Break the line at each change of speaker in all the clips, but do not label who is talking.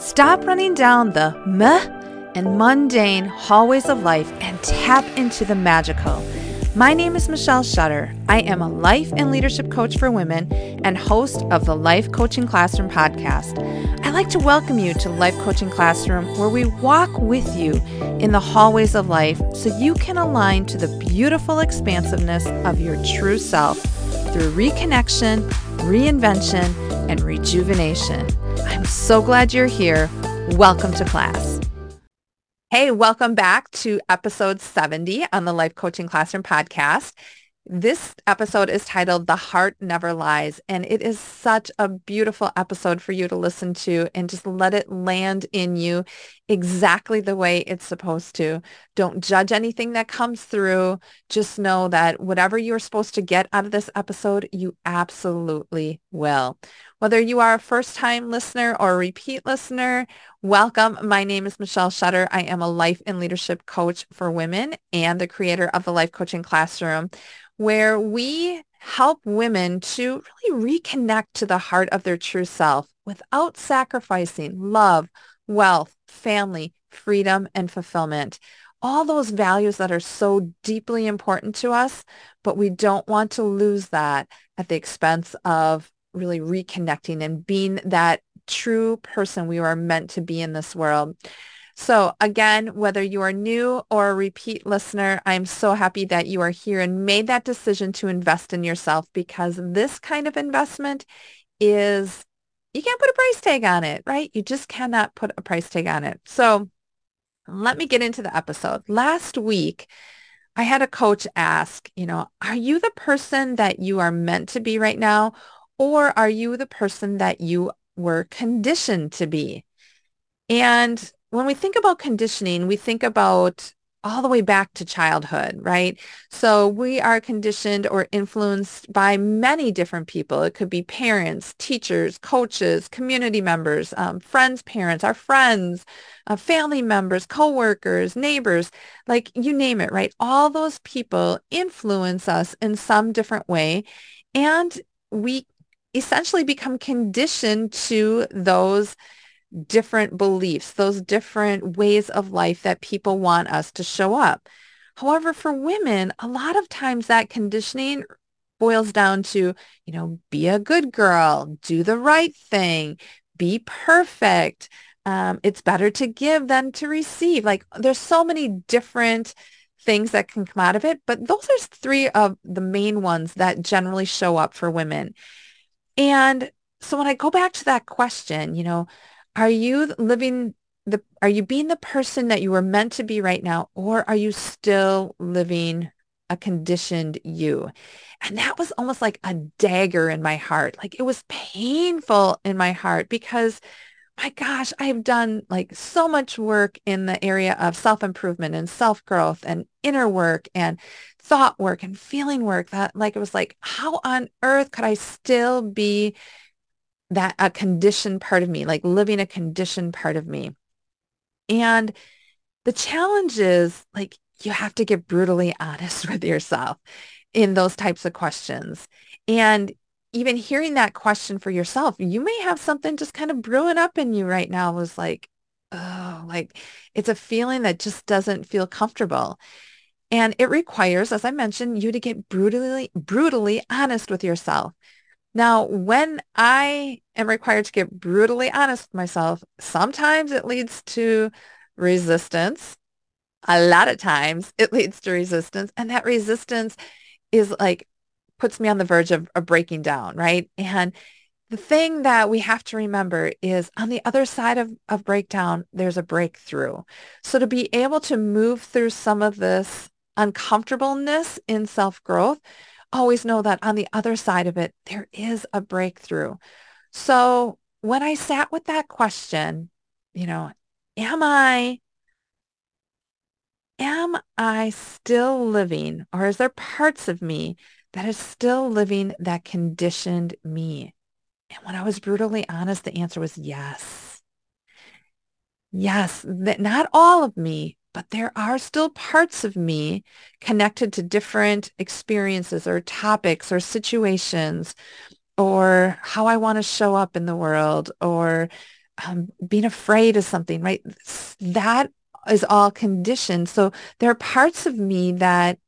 Stop running down the meh and mundane hallways of life and tap into the magical. My name is Michelle Shutter. I am a life and leadership coach for women and host of the Life Coaching Classroom podcast. I'd like to welcome you to Life Coaching Classroom, where we walk with you in the hallways of life so you can align to the beautiful expansiveness of your true self through reconnection, reinvention, and rejuvenation. I'm so glad you're here. Welcome to class. Hey, welcome back to episode 70 on the Life Coaching Classroom podcast. This episode is titled The Heart Never Lies, and it is such a beautiful episode for you to listen to and just let it land in you exactly the way it's supposed to. Don't judge anything that comes through. Just know that whatever you're supposed to get out of this episode, you absolutely will. Whether you are a first-time listener or a repeat listener, welcome. My name is Michelle Shutter. I am a life and leadership coach for women and the creator of the Life Coaching Classroom where we help women to really reconnect to the heart of their true self without sacrificing love, wealth, family, freedom, and fulfillment. All those values that are so deeply important to us, but we don't want to lose that at the expense of really reconnecting and being that true person we were meant to be in this world. So again, whether you are new or a repeat listener, I'm so happy that you are here and made that decision to invest in yourself because this kind of investment is, you can't put a price tag on it, right? You just cannot put a price tag on it. So let me get into the episode. Last week, I had a coach ask, you know, are you the person that you are meant to be right now? Or are you the person that you were conditioned to be? And when we think about conditioning, we think about all the way back to childhood, right? So we are conditioned or influenced by many different people. It could be parents, teachers, coaches, community members, um, friends, parents, our friends, uh, family members, coworkers, neighbors, like you name it, right? All those people influence us in some different way. And we essentially become conditioned to those different beliefs, those different ways of life that people want us to show up. However, for women, a lot of times that conditioning boils down to, you know, be a good girl, do the right thing, be perfect. Um, it's better to give than to receive. Like there's so many different things that can come out of it, but those are three of the main ones that generally show up for women. And so when I go back to that question, you know, are you living the, are you being the person that you were meant to be right now, or are you still living a conditioned you? And that was almost like a dagger in my heart. Like it was painful in my heart because my gosh, I've done like so much work in the area of self-improvement and self-growth and inner work and thought work and feeling work that like it was like, how on earth could I still be that a conditioned part of me, like living a conditioned part of me. And the challenge is like you have to get brutally honest with yourself in those types of questions. And even hearing that question for yourself, you may have something just kind of brewing up in you right now was like, oh, like it's a feeling that just doesn't feel comfortable. And it requires, as I mentioned, you to get brutally, brutally honest with yourself. Now, when I am required to get brutally honest with myself, sometimes it leads to resistance. A lot of times it leads to resistance. And that resistance is like, puts me on the verge of, of breaking down, right? And the thing that we have to remember is on the other side of, of breakdown, there's a breakthrough. So to be able to move through some of this uncomfortableness in self-growth, always know that on the other side of it, there is a breakthrough. So when I sat with that question, you know, am I, am I still living or is there parts of me that is still living that conditioned me? And when I was brutally honest, the answer was yes. Yes, that not all of me, but there are still parts of me connected to different experiences or topics or situations or how I want to show up in the world or um, being afraid of something, right? That is all conditioned. So there are parts of me that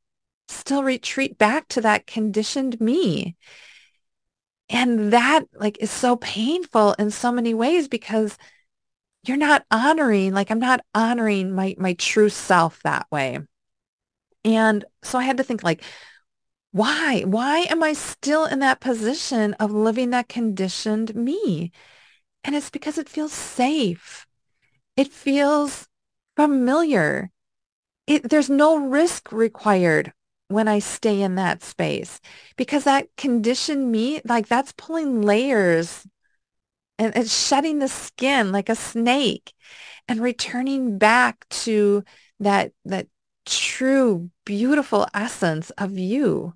still retreat back to that conditioned me. And that like is so painful in so many ways because you're not honoring, like I'm not honoring my my true self that way. And so I had to think like, why? Why am I still in that position of living that conditioned me? And it's because it feels safe. It feels familiar. It, there's no risk required when I stay in that space because that conditioned me, like that's pulling layers and it's shedding the skin like a snake and returning back to that, that true, beautiful essence of you.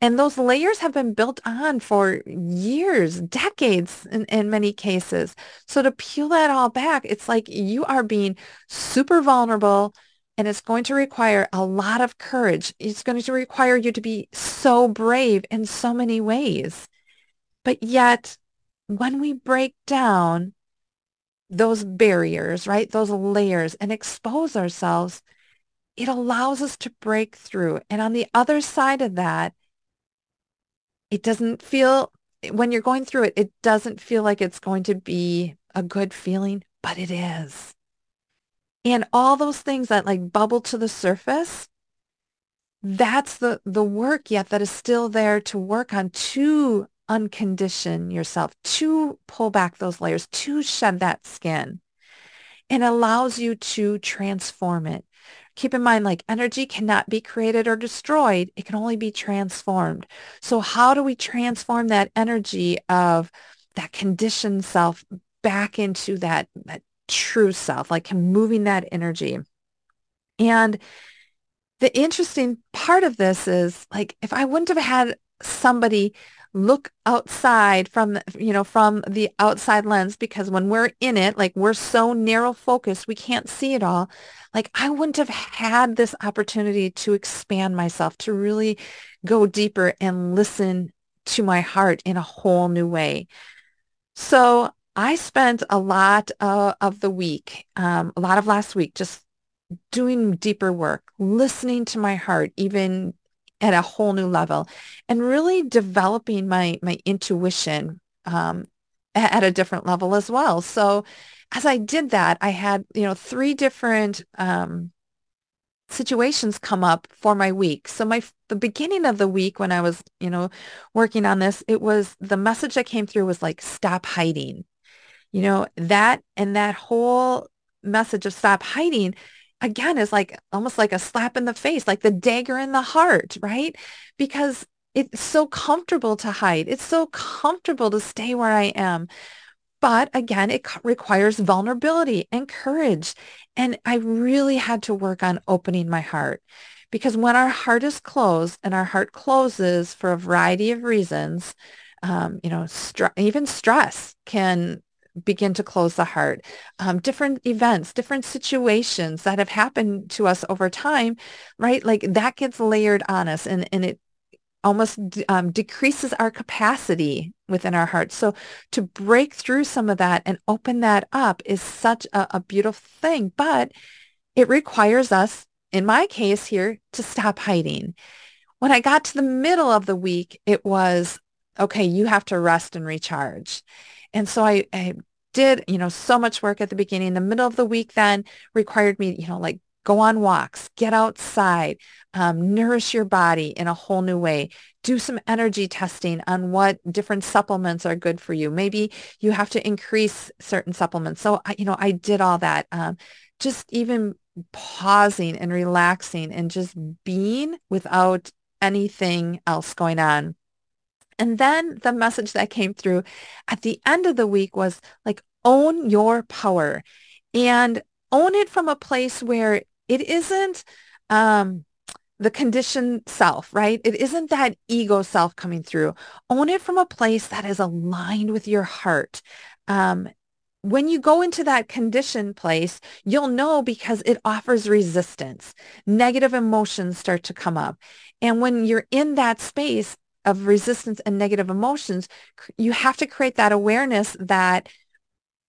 And those layers have been built on for years, decades in, in many cases. So to peel that all back, it's like you are being super vulnerable and it's going to require a lot of courage. It's going to require you to be so brave in so many ways. But yet, when we break down those barriers, right, those layers and expose ourselves, it allows us to break through. And on the other side of that, it doesn't feel, when you're going through it, it doesn't feel like it's going to be a good feeling, but it is. And all those things that like bubble to the surface, that's the, the work yet that is still there to work on to uncondition yourself, to pull back those layers, to shed that skin and allows you to transform it keep in mind like energy cannot be created or destroyed. It can only be transformed. So how do we transform that energy of that conditioned self back into that, that true self, like moving that energy? And the interesting part of this is like if I wouldn't have had somebody look outside from you know from the outside lens because when we're in it like we're so narrow focused we can't see it all. Like I wouldn't have had this opportunity to expand myself to really go deeper and listen to my heart in a whole new way. So I spent a lot uh, of the week um, a lot of last week just doing deeper work listening to my heart even at a whole new level and really developing my my intuition um, at a different level as well. So as I did that, I had, you know, three different um, situations come up for my week. So my the beginning of the week when I was, you know, working on this, it was the message that came through was like stop hiding. You know, that and that whole message of stop hiding again is like almost like a slap in the face, like the dagger in the heart, right? Because it's so comfortable to hide. It's so comfortable to stay where I am. But again, it requires vulnerability and courage. And I really had to work on opening my heart because when our heart is closed and our heart closes for a variety of reasons, um, you know, even stress can begin to close the heart. Um, different events, different situations that have happened to us over time, right? Like that gets layered on us and, and it almost um, decreases our capacity within our hearts. So to break through some of that and open that up is such a, a beautiful thing, but it requires us, in my case here, to stop hiding. When I got to the middle of the week, it was, okay, you have to rest and recharge. And so I, I did, you know, so much work at the beginning. The middle of the week then required me, you know, like go on walks, get outside, um, nourish your body in a whole new way. Do some energy testing on what different supplements are good for you. Maybe you have to increase certain supplements. So, I, you know, I did all that. Um, just even pausing and relaxing and just being without anything else going on. And then the message that came through at the end of the week was like, own your power and own it from a place where it isn't um, the conditioned self, right? It isn't that ego self coming through. Own it from a place that is aligned with your heart. Um, when you go into that conditioned place, you'll know because it offers resistance. Negative emotions start to come up. And when you're in that space, of resistance and negative emotions, you have to create that awareness that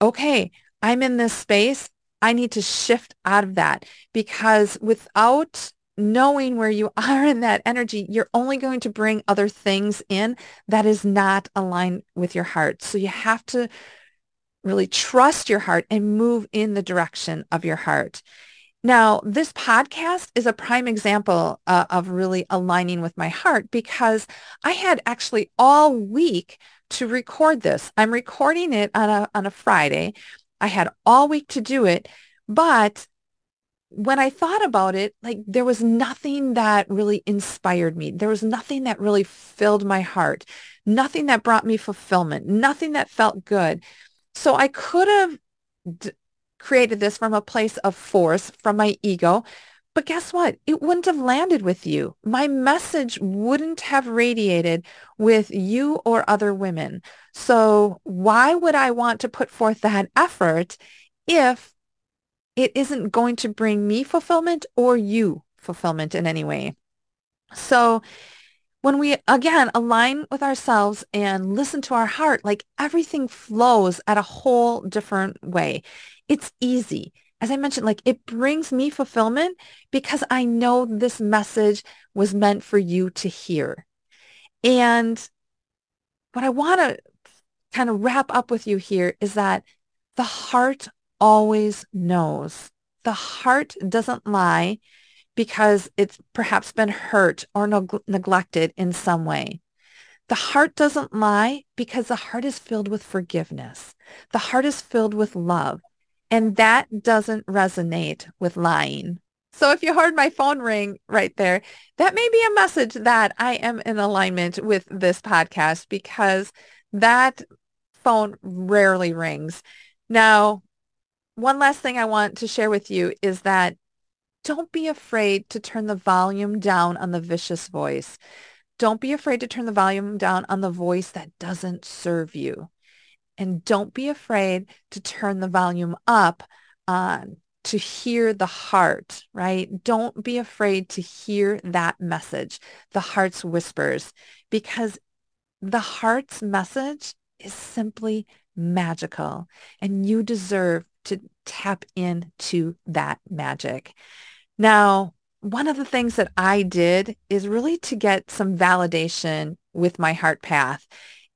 okay, I'm in this space. I need to shift out of that because without knowing where you are in that energy, you're only going to bring other things in that is not aligned with your heart. So you have to really trust your heart and move in the direction of your heart. Now, this podcast is a prime example uh, of really aligning with my heart because I had actually all week to record this. I'm recording it on a, on a Friday. I had all week to do it, but when I thought about it, like there was nothing that really inspired me. There was nothing that really filled my heart, nothing that brought me fulfillment, nothing that felt good. So I could have d- created this from a place of force, from my ego. But guess what? It wouldn't have landed with you. My message wouldn't have radiated with you or other women. So why would I want to put forth that effort if it isn't going to bring me fulfillment or you fulfillment in any way. So when we again align with ourselves and listen to our heart, like everything flows at a whole different way. It's easy. As I mentioned, like it brings me fulfillment because I know this message was meant for you to hear. And what I want to kind of wrap up with you here is that the heart always knows. The heart doesn't lie because it's perhaps been hurt or neg- neglected in some way. The heart doesn't lie because the heart is filled with forgiveness. The heart is filled with love. And that doesn't resonate with lying. So if you heard my phone ring right there, that may be a message that I am in alignment with this podcast because that phone rarely rings. Now, one last thing I want to share with you is that don't be afraid to turn the volume down on the vicious voice. Don't be afraid to turn the volume down on the voice that doesn't serve you. And don't be afraid to turn the volume up on to hear the heart, right? Don't be afraid to hear that message, the heart's whispers, because the heart's message is simply magical and you deserve to tap into that magic. Now, one of the things that I did is really to get some validation with my heart path.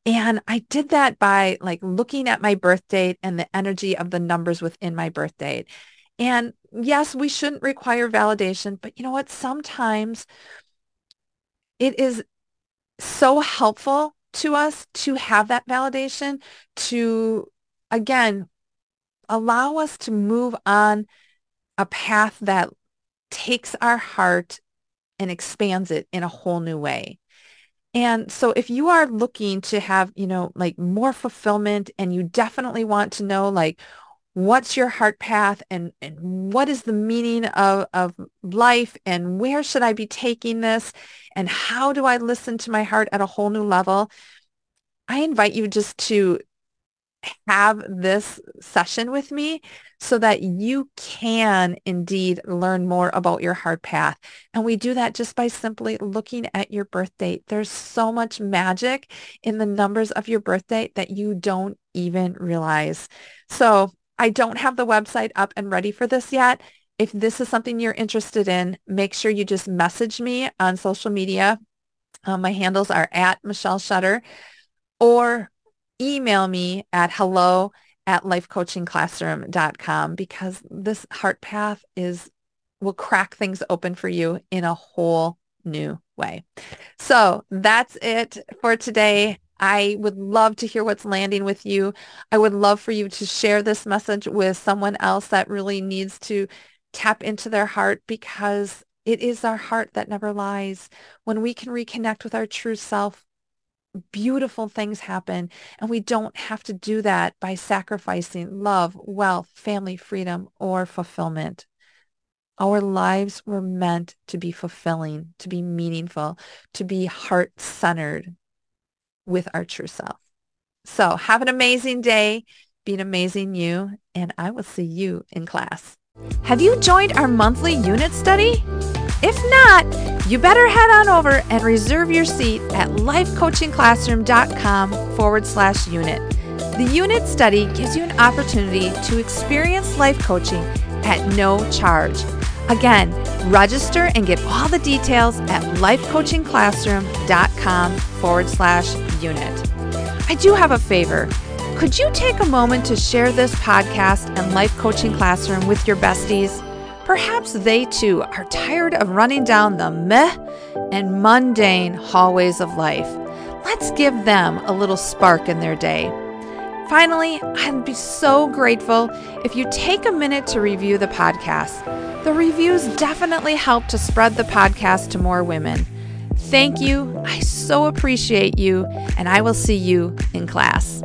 And I did that by like looking at my birth date and the energy of the numbers within my birth date. And yes, we shouldn't require validation, but you know what? Sometimes it is so helpful to us to have that validation to, again, allow us to move on a path that takes our heart and expands it in a whole new way. And so if you are looking to have, you know, like more fulfillment and you definitely want to know like what's your heart path and, and what is the meaning of, of life and where should I be taking this and how do I listen to my heart at a whole new level, I invite you just to have this session with me so that you can indeed learn more about your heart path. And we do that just by simply looking at your birth date. There's so much magic in the numbers of your birth date that you don't even realize. So I don't have the website up and ready for this yet. If this is something you're interested in, make sure you just message me on social media. Um, my handles are at Michelle Shutter or email me at hello at lifecoachingclassroom.com because this heart path is will crack things open for you in a whole new way. So that's it for today. I would love to hear what's landing with you. I would love for you to share this message with someone else that really needs to tap into their heart because it is our heart that never lies. When we can reconnect with our true self, beautiful things happen. And we don't have to do that by sacrificing love, wealth, family, freedom, or fulfillment. Our lives were meant to be fulfilling, to be meaningful, to be heart-centered with our true self. So have an amazing day. Be an amazing you. And I will see you in class. Have you joined our monthly unit study? If not, you better head on over and reserve your seat at lifecoachingclassroom.com forward slash unit. The unit study gives you an opportunity to experience life coaching at no charge. Again, register and get all the details at lifecoachingclassroom.com forward slash unit. I do have a favor. Could you take a moment to share this podcast and Life Coaching Classroom with your besties? Perhaps they too are tired of running down the meh and mundane hallways of life. Let's give them a little spark in their day. Finally, I'd be so grateful if you take a minute to review the podcast. The reviews definitely help to spread the podcast to more women. Thank you. I so appreciate you, and I will see you in class.